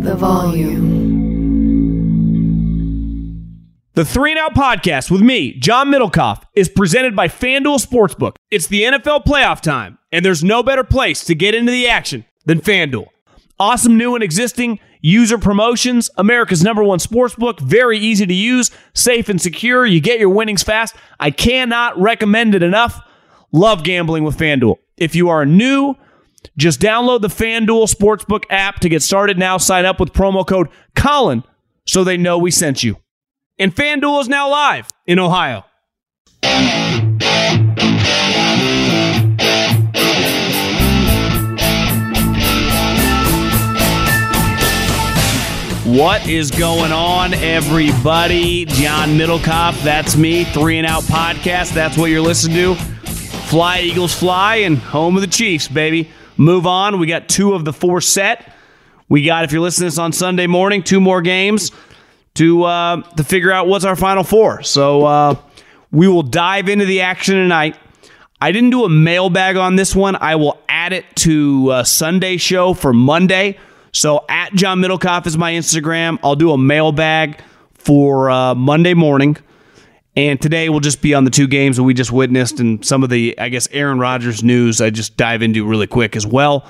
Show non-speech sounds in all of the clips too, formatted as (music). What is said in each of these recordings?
The volume. The Three and Out podcast with me, John Middlekauff, is presented by FanDuel Sportsbook. It's the NFL playoff time, and there's no better place to get into the action than FanDuel. Awesome new and existing user promotions, America's number one sportsbook, very easy to use, safe and secure. You get your winnings fast. I cannot recommend it enough. Love gambling with FanDuel. If you are new, just download the FanDuel Sportsbook app to get started now. Sign up with promo code Colin so they know we sent you. And FanDuel is now live in Ohio. What is going on, everybody? John Middlekauff, that's me. Three and Out Podcast, that's what you're listening to. Fly, Eagles, fly, and home of the Chiefs, baby. Move on. We got two of the four set. We got, if you're listening to this on Sunday morning, two more games to uh, to figure out what's our final four. So uh, we will dive into the action tonight. I didn't do a mailbag on this one. I will add it to a Sunday show for Monday. So at John Middlekauff is my Instagram. I'll do a mailbag for uh, Monday morning. And today we'll just be on the two games that we just witnessed and some of the, I guess, Aaron Rodgers news I just dive into really quick as well.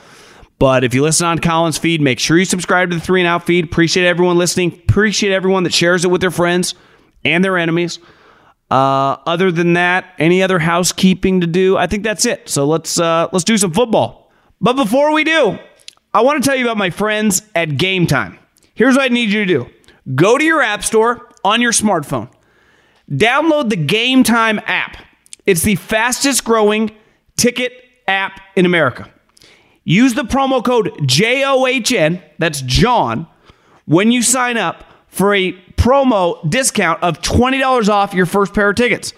But if you listen on Colin's feed, make sure you subscribe to the Three and Out feed. Appreciate everyone listening. Appreciate everyone that shares it with their friends and their enemies. Uh, other than that, any other housekeeping to do? I think that's it. So let's uh, let's do some football. But before we do, I want to tell you about my friends at Game Time. Here's what I need you to do: go to your app store on your smartphone, download the Game Time app. It's the fastest growing ticket app in America. Use the promo code JOHN, that's John, when you sign up for a promo discount of $20 off your first pair of tickets.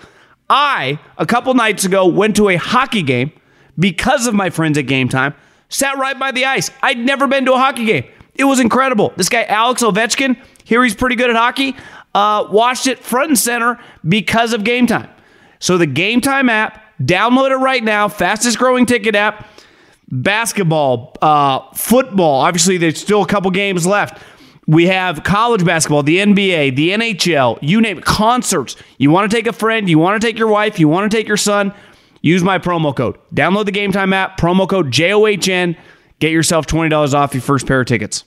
I, a couple nights ago, went to a hockey game because of my friends at Game Time, sat right by the ice. I'd never been to a hockey game. It was incredible. This guy, Alex Ovechkin, here he's pretty good at hockey, uh, watched it front and center because of Game Time. So the Game Time app, download it right now, fastest growing ticket app basketball, uh, football. Obviously, there's still a couple games left. We have college basketball, the NBA, the NHL, you name it, concerts. You want to take a friend, you want to take your wife, you want to take your son, use my promo code. Download the Game Time app, promo code JOHN. Get yourself $20 off your first pair of tickets.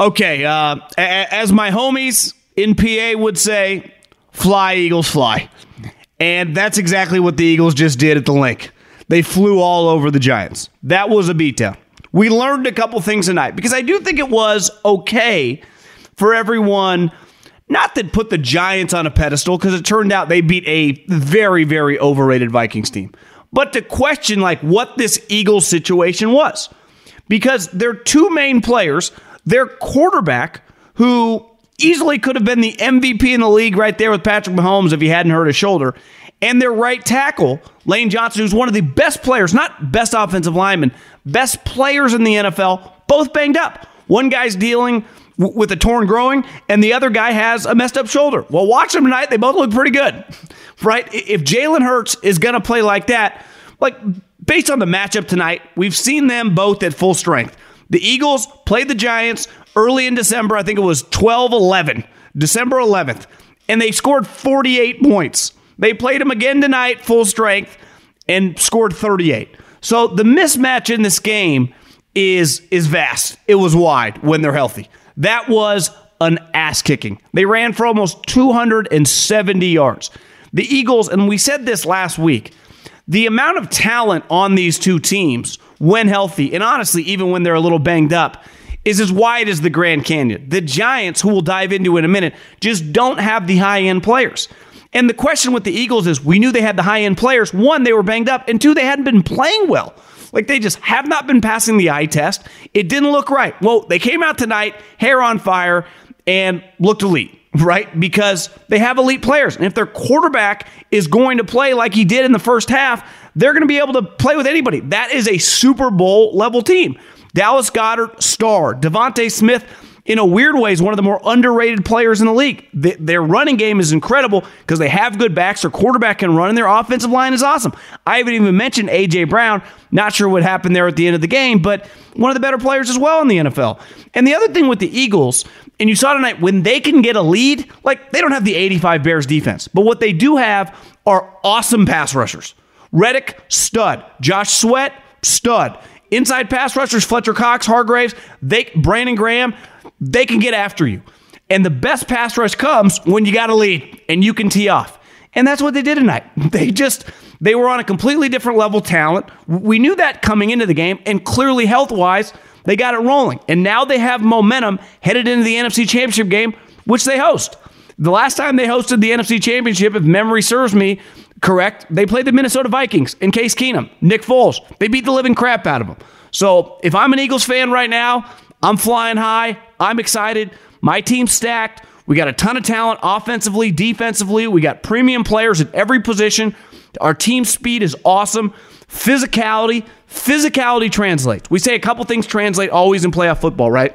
Okay, uh, as my homies in PA would say, fly, Eagles, fly. And that's exactly what the Eagles just did at the link. They flew all over the Giants. That was a beatdown. We learned a couple things tonight because I do think it was okay for everyone not that put the Giants on a pedestal because it turned out they beat a very, very overrated Vikings team, but to question like what this Eagles situation was. Because their two main players, their quarterback, who easily could have been the MVP in the league right there with Patrick Mahomes if he hadn't hurt his shoulder, and their right tackle, Lane Johnson, who's one of the best players, not best offensive lineman, best players in the NFL, both banged up. One guy's dealing with a torn growing, and the other guy has a messed up shoulder. Well, watch them tonight. They both look pretty good, (laughs) right? If Jalen Hurts is going to play like that, like based on the matchup tonight, we've seen them both at full strength. The Eagles played the Giants early in December. I think it was 12 11, December 11th, and they scored 48 points. They played them again tonight, full strength, and scored 38. So the mismatch in this game is is vast. It was wide when they're healthy. That was an ass kicking. They ran for almost 270 yards. The Eagles, and we said this last week, the amount of talent on these two teams when healthy, and honestly, even when they're a little banged up, is as wide as the Grand Canyon. The Giants, who we'll dive into in a minute, just don't have the high end players. And the question with the Eagles is we knew they had the high end players. One, they were banged up, and two, they hadn't been playing well. Like they just have not been passing the eye test. It didn't look right. Well, they came out tonight, hair on fire, and looked elite right? Because they have elite players. And if their quarterback is going to play like he did in the first half, they're going to be able to play with anybody. That is a Super Bowl level team. Dallas Goedert, star. DeVonta Smith, in a weird way, is one of the more underrated players in the league. The, their running game is incredible because they have good backs. Their quarterback can run, and their offensive line is awesome. I haven't even mentioned A.J. Brown. Not sure what happened there at the end of the game, but one of the better players as well in the NFL. And the other thing with the Eagles, and you saw tonight, when they can get a lead, like they don't have the 85 Bears defense, but what they do have are awesome pass rushers. Reddick, stud. Josh Sweat, stud. Inside pass rushers, Fletcher Cox, Hargreaves, they Brandon Graham, they can get after you. And the best pass rush comes when you got a lead and you can tee off. And that's what they did tonight. (laughs) They just they were on a completely different level talent. We knew that coming into the game, and clearly health-wise, they got it rolling. And now they have momentum headed into the NFC Championship game, which they host. The last time they hosted the NFC Championship, if memory serves me correct, they played the Minnesota Vikings in Case Keenum, Nick Foles. They beat the living crap out of them. So if I'm an Eagles fan right now, I'm flying high. I'm excited. My team's stacked. We got a ton of talent offensively, defensively. We got premium players at every position. Our team speed is awesome. Physicality, physicality translates. We say a couple things translate always in playoff football, right?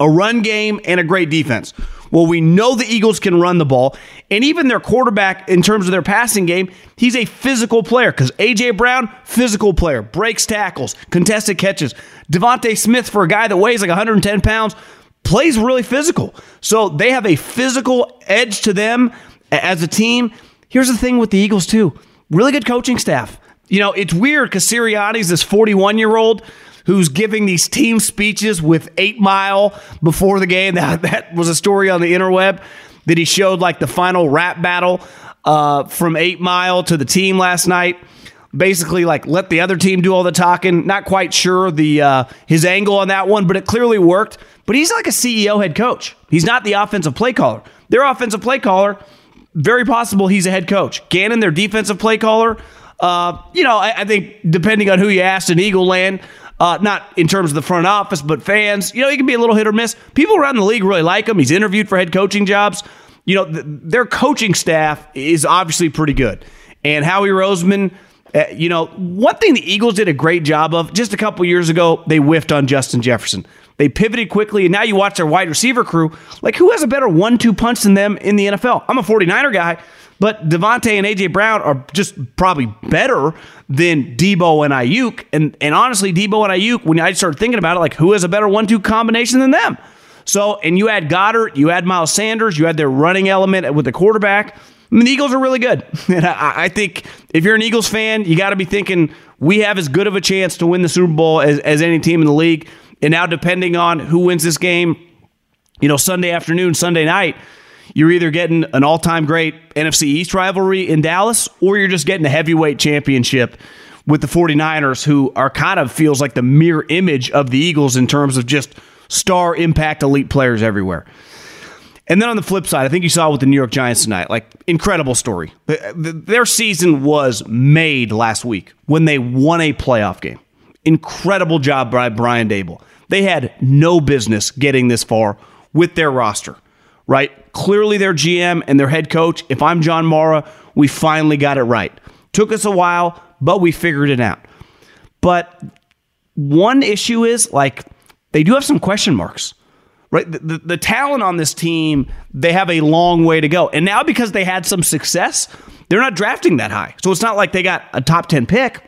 A run game and a great defense. Well, we know the Eagles can run the ball, and even their quarterback, in terms of their passing game, he's a physical player because A.J. Brown, physical player, breaks tackles, contested catches. DeVonta Smith, for a guy that weighs like 110 pounds, plays really physical. So they have a physical edge to them as a team. Here's the thing with the Eagles, too really good coaching staff. You know, it's weird because Sirianni's this 41 year old who's giving these team speeches with Eight Mile before the game. (laughs) That, that was a story on the interweb that he showed like the final rap battle uh, from Eight Mile to the team last night. Basically, like let the other team do all the talking. Not quite sure the uh, his angle on that one, but it clearly worked. But he's like a CEO head coach. He's not the offensive play caller. Their offensive play caller, very possible he's a head coach. Gannon, their defensive play caller. Uh, you know, I, I, think depending on who you asked in Eagle Land, uh, not in terms of the front office, but fans. You know, he can be a little hit or miss. People around the league really like him. He's interviewed for head coaching jobs. You know, th- their coaching staff is obviously pretty good. And Howie Roseman, uh, you know, one thing the Eagles did a great job of just a couple years ago, they whiffed on Justin Jefferson. They pivoted quickly, and now you watch their wide receiver crew. Like, who has a better one two punch than them in the NFL? I'm a 49er guy. But DeVonta and AJ Brown are just probably better than Deebo and Aiyuk. And and honestly, Deebo and Aiyuk, when I started thinking about it, like who has a better one-two combination than them? So, and you add Goedert, you add Miles Sanders, you add their running element with the quarterback. I mean, the Eagles are really good. (laughs) And I, I think if you're an Eagles fan, you got to be thinking we have as good of a chance to win the Super Bowl as, as any team in the league. And now, depending on who wins this game, you know, Sunday afternoon, Sunday night, you're either getting an all time great NFC East rivalry in Dallas or you're just getting a heavyweight championship with the 49ers, who are kind of feels like the mirror image of the Eagles in terms of just star impact elite players everywhere. And then on the flip side, I think you saw with the New York Giants tonight, like incredible story. Their season was made last week when they won a playoff game. Incredible job by Brian Daboll. They had no business getting this far with their roster right? Clearly, their GM and their head coach, if I'm John Mara, we finally got it right. Took us a while, but we figured it out. But one issue is like they do have some question marks, right? The, the, the, talent on this team, they have a long way to go. And now because they had some success, they're not drafting that high. So it's not like they got a top 10 pick.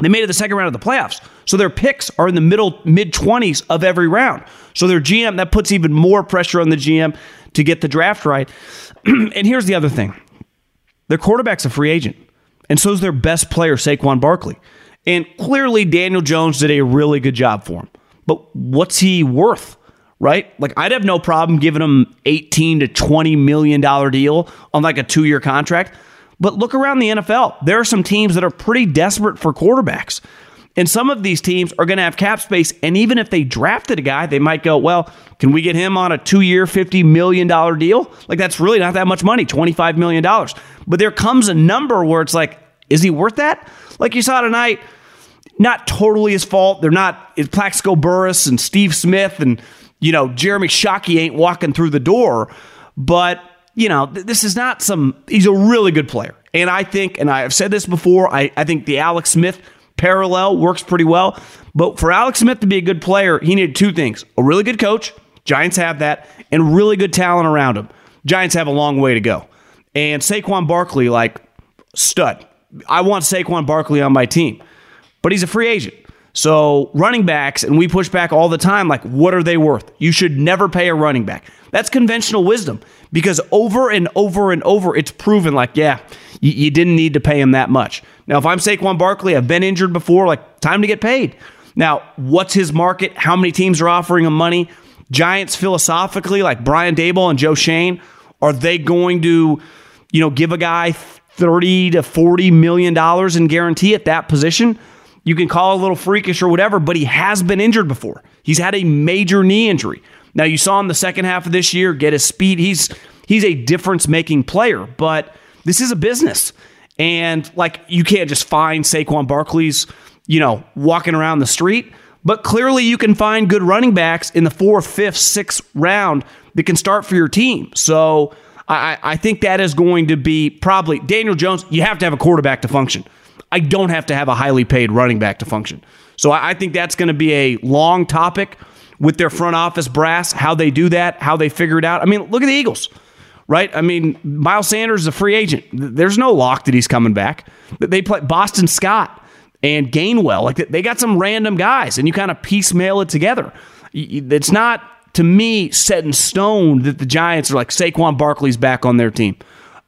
They made it the second round of the playoffs. So their picks are in the middle mid 20s of every round. So their GM that puts even more pressure on the GM to get the draft right. (clears throat) and here's the other thing. Their quarterback's a free agent. And so is their best player Saquon Barkley. And clearly Daniel Jones did a really good job for him. But what's he worth? Right? Like I'd have no problem giving him 18 to 20 million dollar deal on like a 2-year contract. But look around the NFL. There are some teams that are pretty desperate for quarterbacks. And some of these teams are going to have cap space. And even if they drafted a guy, they might go, well, can we get him on a two year, $50 million deal? Like, that's really not that much money, $25 million. But there comes a number where it's like, is he worth that? Like you saw tonight, not totally his fault. They're not it's Plaxico Burress and Steve Smith and you know Jeremy Shockey ain't walking through the door, but you know th- this is not some. He's a really good player, and I think, and I've said this before. I I think the Alex Smith parallel works pretty well. But for Alex Smith to be a good player, he needed two things: a really good coach. Giants have that, and really good talent around him. Giants have a long way to go. And Saquon Barkley, like stud. I want Saquon Barkley on my team but he's a free agent. So running backs, and we push back all the time, like, what are they worth? You should never pay a running back. That's conventional wisdom because over and over and over, it's proven like, yeah, you, you didn't need to pay him that much. Now, if I'm Saquon Barkley, I've been injured before, like, time to get paid. Now, what's his market? How many teams are offering him money? Giants philosophically, like Brian Daboll and Joe Schoen, are they going to, you know, give a guy 30 to 40 million dollars in guarantee at that position? You can call a little freakish or whatever, but he has been injured before. He's had a major knee injury. Now you saw him the second half of this year get his speed. He's he's a difference making player, but this is a business. And like you can't just find Saquon Barkley's, you know, walking around the street. But clearly you can find good running backs in the fourth, fifth, sixth round that can start for your team. So I, I think that is going to be probably Daniel Jones. You have to have a quarterback to function. I don't have to have a highly paid running back to function. So I think that's going to be a long topic with their front office brass, how they do that, how they figure it out. I mean, look at the Eagles, right? I mean, Miles Sanders is a free agent. There's no lock that he's coming back. They play Boston Scott and Gainwell. Like they got some random guys, and you kind of piecemeal it together. It's not to me set in stone that the Giants are like Saquon Barkley's back on their team.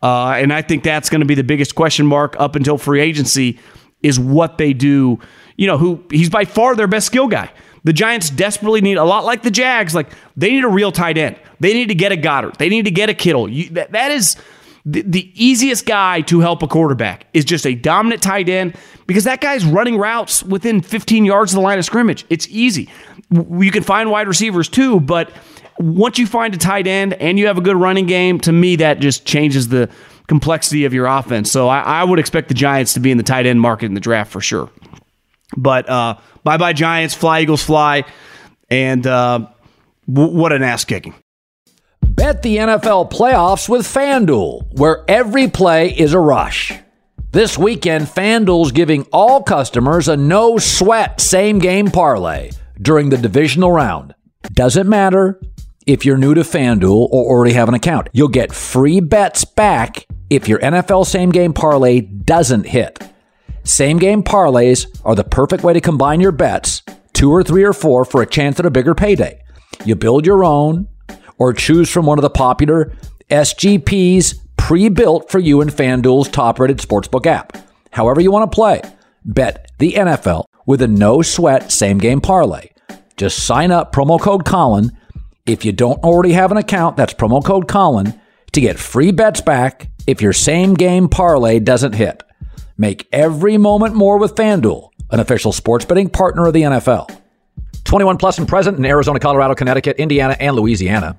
Uh, and I think that's going to be the biggest question mark up until free agency is what they do. You know, who he's by far their best skill guy. The Giants desperately need a lot like the Jags. Like they need a real tight end. They need to get a Goedert. They need to get a Kittle. You, that, that is the, the easiest guy to help a quarterback is just a dominant tight end because that guy's running routes within 15 yards of the line of scrimmage. It's easy. You can find wide receivers too, but once you find a tight end and you have a good running game, to me, that just changes the complexity of your offense. So I, I would expect the Giants to be in the tight end market in the draft for sure. But uh, bye bye, Giants. Fly, Eagles, fly. And uh, w- what an ass kicking. Bet the NFL playoffs with FanDuel, where every play is a rush. This weekend, FanDuel's giving all customers a no sweat same game parlay during the divisional round. Doesn't matter if you're new to FanDuel or already have an account. You'll get free bets back if your NFL same game parlay doesn't hit. Same game parlays are the perfect way to combine your bets, two or three or four, for a chance at a bigger payday. You build your own or choose from one of the popular SGPs pre built for you in FanDuel's top rated sportsbook app. However, you want to play, bet the NFL with a no sweat same game parlay. Just sign up promo code Colin if you don't already have an account, that's promo code Colin to get free bets back if your same game parlay doesn't hit. Make every moment more with FanDuel, an official sports betting partner of the NFL. 21 plus and present in Arizona, Colorado, Connecticut, Indiana, and Louisiana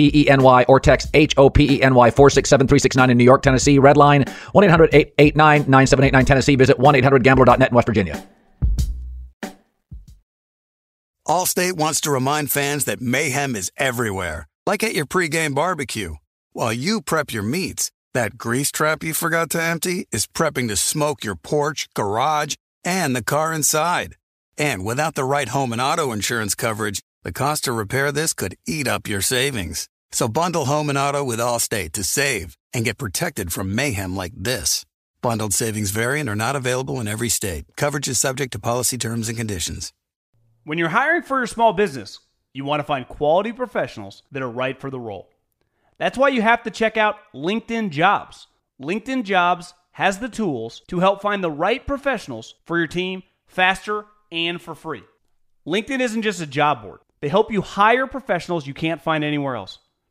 P E N Y or text H O P E N Y 467 in New York, Tennessee. Red line 1 800 889 9789 Tennessee. Visit 1 800 gambler.net in West Virginia. Allstate wants to remind fans that mayhem is everywhere, like at your pregame barbecue. While you prep your meats, that grease trap you forgot to empty is prepping to smoke your porch, garage, and the car inside. And without the right home and auto insurance coverage, the cost to repair this could eat up your savings. So bundle home and auto with Allstate to save and get protected from mayhem like this. Bundled savings vary and are not available in every state. Coverage is subject to policy terms and conditions. When you're hiring for your small business, you want to find quality professionals that are right for the role. That's why you have to check out LinkedIn Jobs. LinkedIn Jobs has the tools to help find the right professionals for your team faster, and for free. LinkedIn isn't just a job board, they help you hire professionals you can't find anywhere else.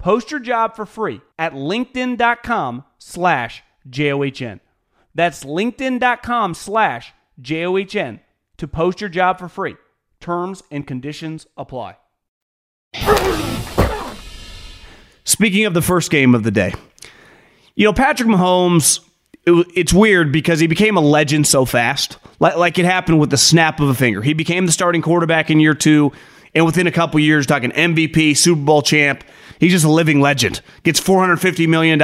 Post your job for free at linkedin.com slash J-O-H-N. That's linkedin.com slash J-O-H-N to post your job for free. Terms and conditions apply. Speaking of the first game of the day, you know, Patrick Mahomes, it, it's weird because he became a legend so fast. Like, like it happened with the snap of a finger. He became the starting quarterback in year two, and within a couple years, talking MVP, Super Bowl champ, he's just a living legend. Gets $450 million.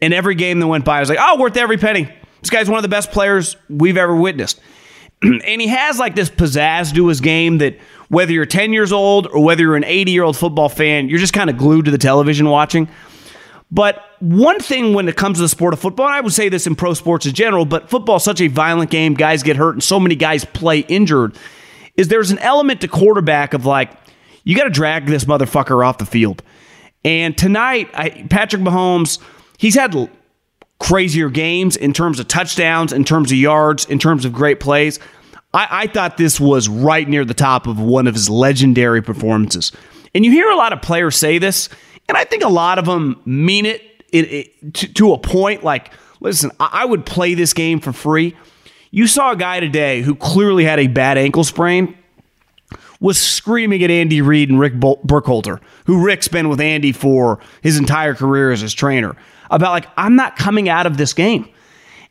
And every game that went by, I was like, oh, worth every penny. This guy's one of the best players we've ever witnessed. (clears throat) and he has like this pizzazz to his game that whether you're 10 years old or whether you're an 80 year old football fan, you're just kind of glued to the television watching. But one thing when it comes to the sport of football, and I would say this in pro sports in general, but football is such a violent game, guys get hurt, and so many guys play injured, is there's an element to quarterback of like, you got to drag this motherfucker off the field. And tonight, I, Patrick Mahomes, he's had crazier games in terms of touchdowns, in terms of yards, in terms of great plays. I, I thought this was right near the top of one of his legendary performances. And you hear a lot of players say this, and I think a lot of them mean it, it, it to, to, a point. Like, listen, I, I would play this game for free. You saw a guy today who clearly had a bad ankle sprain was screaming at Andy Reid and Rick Burkholder, who Rick's been with Andy for his entire career as his trainer, about like, I'm not coming out of this game.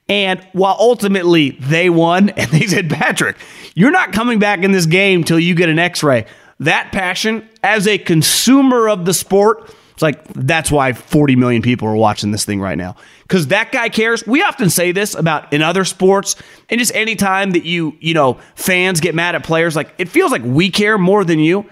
And while ultimately they won, (laughs) and they said, Patrick, you're not coming back in this game till you get an x ray. That passion, as a consumer of the sport, it's like that's why 40 million people are watching this thing right now. Because that guy cares. We often say this about in other sports, and just anytime that you, you know, fans get mad at players, like it feels like we care more than you.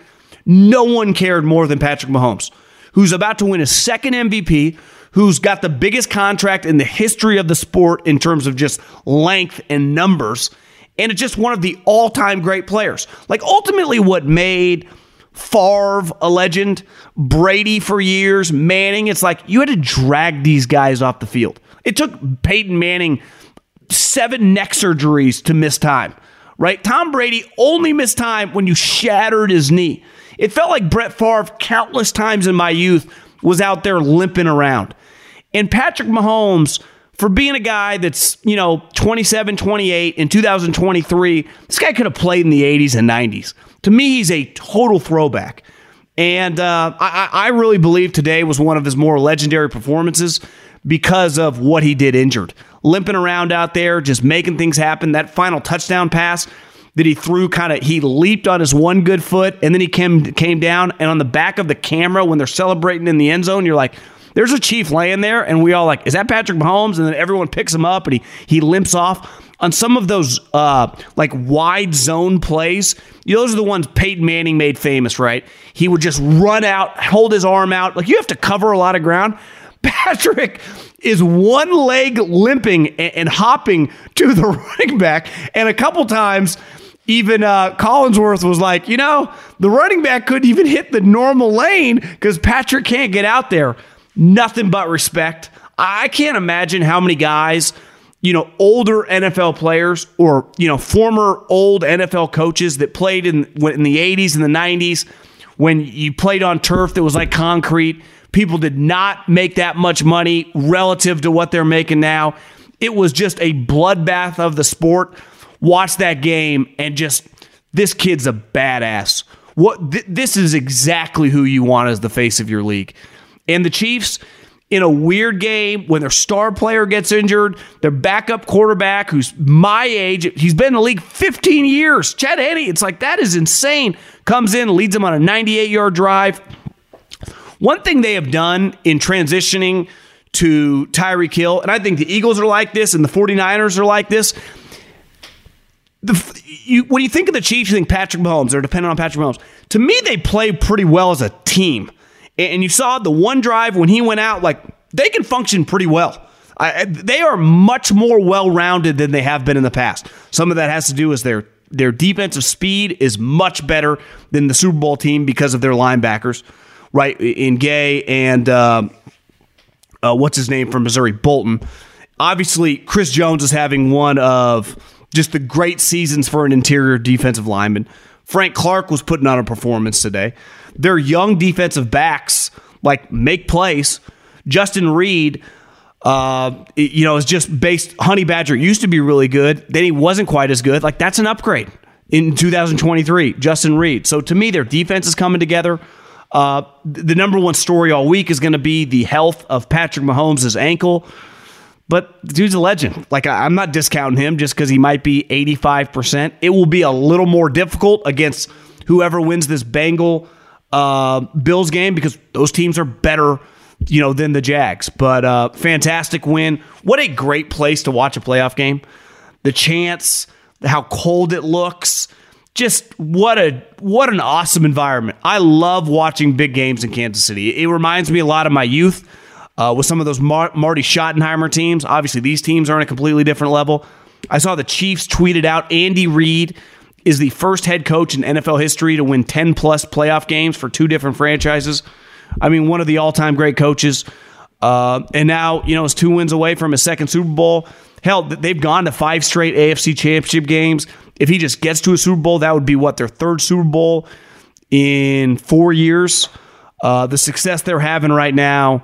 No one cared more than Patrick Mahomes, who's about to win his second MVP, who's got the biggest contract in the history of the sport in terms of just length and numbers. And it's just one of the all time great players. Like, ultimately, what made Favre a legend, Brady for years, Manning, it's like you had to drag these guys off the field. It took Peyton Manning seven neck surgeries to miss time, right? Tom Brady only missed time when you shattered his knee. It felt like Brett Favre countless times in my youth was out there limping around. And Patrick Mahomes, for being a guy that's, you know, 27, 28 in 2023, this guy could have played in the 80s and 90s. To me, he's a total throwback. And uh, I, I really believe today was one of his more legendary performances because of what he did injured. Limping around out there, just making things happen. That final touchdown pass that he threw kind of he leaped on his one good foot and then he came came down and on the back of the camera when they're celebrating in the end zone, you're like, there's a chief laying there, and we all like, is that Patrick Mahomes? And then everyone picks him up and he he limps off. On some of those uh, like wide zone plays, those are the ones Peyton Manning made famous, right? He would just run out, hold his arm out. Like you have to cover a lot of ground. (laughs) Patrick is one leg limping and, and hopping to the (laughs) running back, and a couple times even uh, Collinsworth was like, you know, the running back couldn't even hit the normal lane because Patrick can't get out there. Nothing but respect. I can't imagine how many guys, you know, older NFL players or, you know, former old NFL coaches that played in, in the 80s and the 90s when you played on turf that was like concrete. People did not make that much money relative to what they're making now. It was just a bloodbath of the sport watch that game and just this kid's a badass. What th- this is exactly who you want as the face of your league. And the Chiefs in a weird game when their star player gets injured, their backup quarterback who's my age, he's been in the league 15 years. Chad Henne, it's like that is insane. Comes in, leads them on a 98-yard drive. One thing they have done in transitioning to Tyreek Hill, and I think the Eagles are like this and the 49ers are like this, the, you, when you think of the Chiefs, you think Patrick Mahomes. They're dependent on Patrick Mahomes. To me, they play pretty well as a team. And you saw the one drive when he went out, like they can function pretty well. I, they are much more well-rounded than they have been in the past. Some of that has to do with their their defensive speed is much better than the Super Bowl team because of their linebackers, right? In Gay and uh, uh, what's his name from Missouri, Bolton. Obviously, Chris Jones is having one of just the great seasons for an interior defensive lineman. Frank Clark was putting on a performance today. Their young defensive backs like make plays. Justin Reid, uh, you know, is just based. Honey Badger used to be really good. Then he wasn't quite as good. Like that's an upgrade in 2023. Justin Reid. So to me, their defense is coming together. Uh, the number one story all week is going to be the health of Patrick Mahomes' ankle. But dude's a legend. Like I'm not discounting him just because he might be 85%. It will be a little more difficult against whoever wins this Bengal uh, Bills game because those teams are better, you know, than the Jags. But uh, fantastic win. What a great place to watch a playoff game. The chance, how cold it looks. Just what a what an awesome environment. I love watching big games in Kansas City. It reminds me a lot of my youth uh, with some of those Mar- Marty Schottenheimer teams. Obviously, these teams are on a completely different level. I saw the Chiefs tweeted out Andy Reid is the first head coach in NFL history to win 10 plus playoff games for two different franchises. I mean, one of the all time great coaches. Uh, and now, you know, is two wins away from his second Super Bowl. Hell, they've gone to five straight AFC championship games. If he just gets to a Super Bowl, that would be what, their third Super Bowl in four years? Uh, the success they're having right now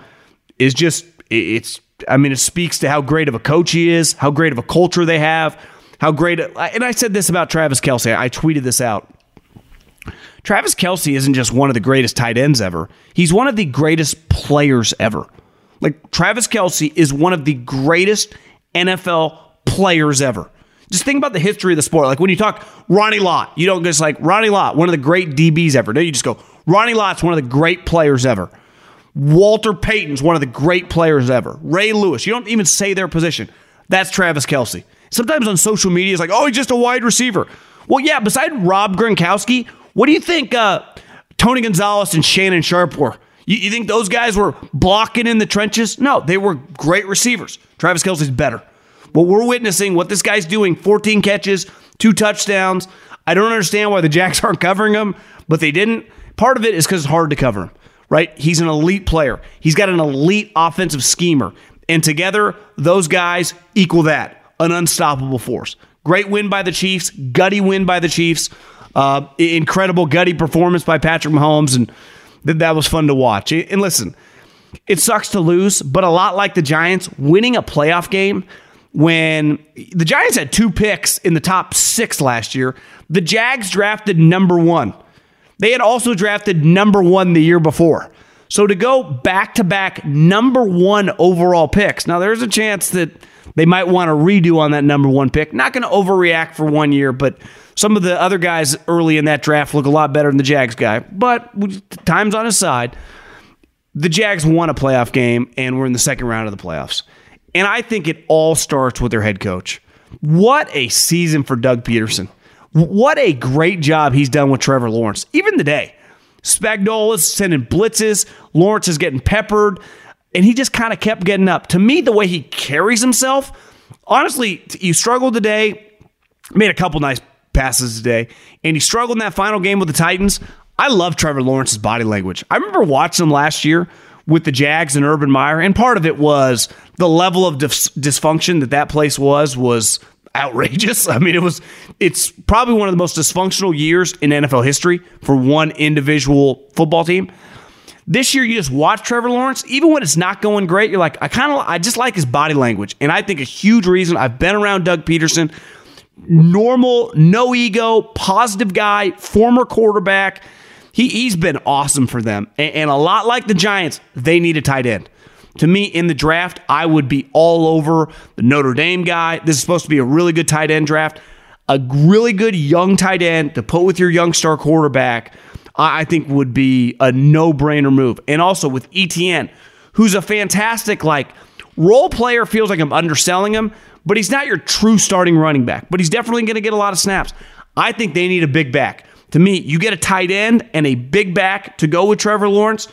is just it's I mean it speaks to how great of a coach he is, how great of a culture they have, how great and I said this about Travis Kelce. I tweeted this out. Travis Kelce isn't just one of the greatest tight ends ever. He's one of the greatest players ever. Like Travis Kelce is one of the greatest NFL players ever. Just think about the history of the sport. Like when you talk Ronnie Lott, you don't just like Ronnie Lott, one of the great DBs ever. No, you just go Ronnie Lott's one of the great players ever. Walter Payton's one of the great players ever. Ray Lewis. You don't even say their position. That's Travis Kelce. Sometimes on social media, it's like, oh, he's just a wide receiver. Well, yeah, beside Rob Gronkowski, what do you think uh, Tony Gonzalez and Shannon Sharpe were? You, you think those guys were blocking in the trenches? No, they were great receivers. Travis Kelce's better. What we're witnessing, what this guy's doing 14 catches, two touchdowns. I don't understand why the Jacks (laughs) aren't covering him, but they didn't. Part of it is because it's hard to cover him right? He's an elite player. He's got an elite offensive schemer. And together, those guys equal that an unstoppable force. Great win by the Chiefs, gutty win by the Chiefs. Uh, incredible gutty performance by Patrick Mahomes, and th- that was fun to watch. And listen, it sucks to lose, but a lot like the Giants, winning a playoff game when the Giants had two picks in the top six last year, the Jags drafted number one. They had also drafted number one the year before. So to go back to back number one overall picks, now there's a chance that they might want to redo on that number one pick. Not going to overreact for one year, but some of the other guys early in that draft look a lot better than the Jags guy. But time's on his side. The Jags won a playoff game and we're in the second round of the playoffs. And I think it all starts with their head coach. What a season for Doug Pederson. What a great job he's done with Trevor Lawrence. Even today, Spagnuolo's sending blitzes. Lawrence is getting peppered, and he just kind of kept getting up. To me, the way he carries himself, honestly, you struggled today. Made a couple nice passes today, and he struggled in that final game with the Titans. I love Trevor Lawrence's body language. I remember watching him last year with the Jags and Urban Meyer, and part of it was the level of dis- dysfunction that that place was was outrageous. (laughs) I mean, it was it's probably one of the most dysfunctional years in NFL history for one individual football team. This year, you just watch Trevor Lawrence, even when it's not going great. You're like, I kind of, I just like his body language, and I think a huge reason I've been around Doug Pederson, normal, no ego, positive guy, former quarterback. He, he's been awesome for them, and, and a lot like the Giants, they need a tight end. To me, in the draft, I would be all over the Notre Dame guy. This is supposed to be a really good tight end draft. A really good young tight end to put with your young star quarterback, I think would be a no brainer move. And also with ETN, who's a fantastic, like, role player, feels like I'm underselling him, but he's not your true starting running back. But he's definitely going to get a lot of snaps. I think they need a big back. To me, you get a tight end and a big back to go with Trevor Lawrence.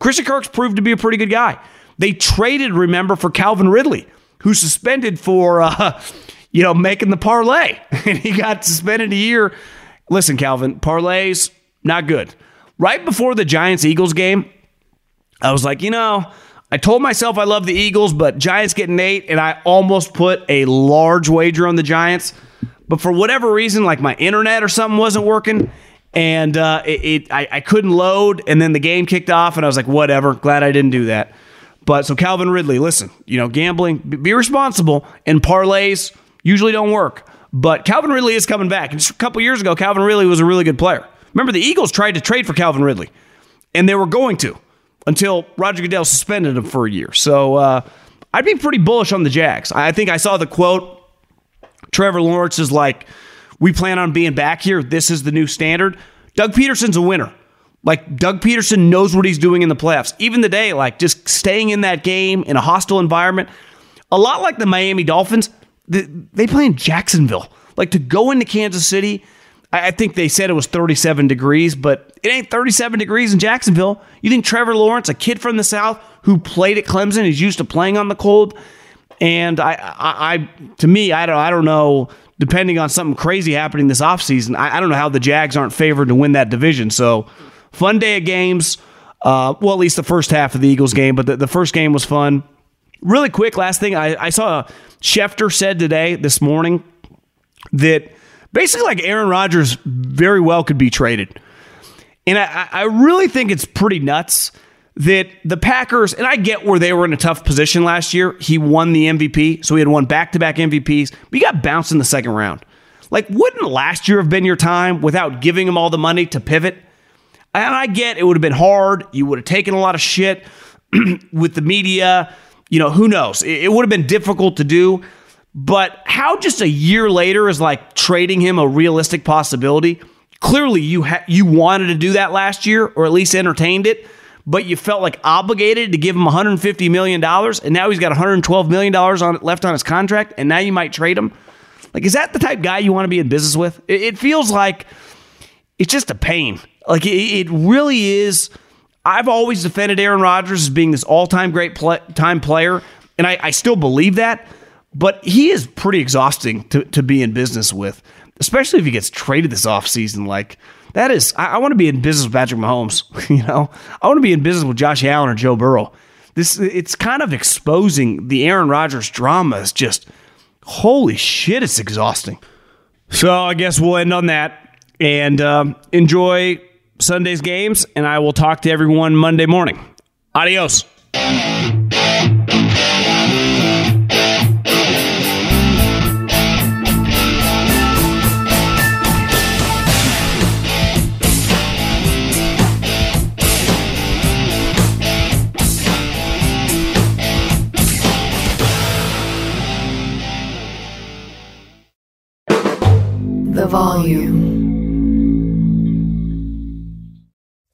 Christian Kirk's proved to be a pretty good guy. They traded, remember, for Calvin Ridley, who suspended for, uh, (laughs) you know, making the parlay, (laughs) and he got suspended a year. Listen, Calvin, parlays not good. Right before the Giants Eagles game, I was like, you know, I told myself I love the Eagles, but Giants getting eight, and I almost put a large wager on the Giants. But for whatever reason, like my internet or something wasn't working, and uh, it, it I, I couldn't load, and then the game kicked off, and I was like, whatever. Glad I didn't do that. But so Calvin Ridley, listen, you know, gambling, be responsible, and parlays usually don't work. But Calvin Ridley is coming back. And just a couple years ago, Calvin Ridley was a really good player. Remember, the Eagles tried to trade for Calvin Ridley, and they were going to until Roger Goodell suspended him for a year. So uh, I'd be pretty bullish on the Jags. I think I saw the quote. Trevor Lawrence is like, "We plan on being back here. This is the new standard." Doug Pederson's a winner. Like Doug Pederson knows what he's doing in the playoffs. Even today, like just staying in that game in a hostile environment, a lot like the Miami Dolphins. They play in Jacksonville. Like to go into Kansas City I think they said it was 37 degrees, but it ain't 37 degrees in Jacksonville. You think Trevor Lawrence, a kid from the South who played at Clemson, is used to playing on the cold? And I, I, I to me, I don't, I don't know. Depending on something crazy happening this offseason, I, I don't know how the Jags aren't favored to win that division. So, fun day of games. Uh, well, at least the first half of the Eagles game, but the, the first game was fun. Really quick, last thing I, I saw Schefter said today, this morning, that basically like Aaron Rodgers very well could be traded. And I, I really think it's pretty nuts that the Packers, and I get where they were in a tough position last year. He won the MVP, so he had won back to back MVPs, but he got bounced in the second round. Like, wouldn't last year have been your time without giving him all the money to pivot? And I get it would have been hard. You would have taken a lot of shit (clears throat) with the media. You know, who knows? It would have been difficult to do. But how just a year later is like trading him a realistic possibility? Clearly, you ha- you wanted to do that last year, or at least entertained it, but you felt like obligated to give him 150 million dollars, and now he's got 112 million dollars on left on his contract, and now you might trade him. Like, is that the type guy you want to be in business with? It, it feels like it's just a pain. Like it, it, really is. I've always defended Aaron Rodgers as being this all-time great play, time player, and I, I still believe that. But he is pretty exhausting to, to be in business with, especially if he gets traded this offseason. Like, that is, I, I want to be in business with Patrick Mahomes. (laughs) You know, I want to be in business with Josh Allen or Joe Burrow. This, it's kind of exposing the Aaron Rodgers drama. Is just, holy shit, it's exhausting. So I guess we'll end on that and um, enjoy Sunday's games. And I will talk to everyone Monday morning. Adios.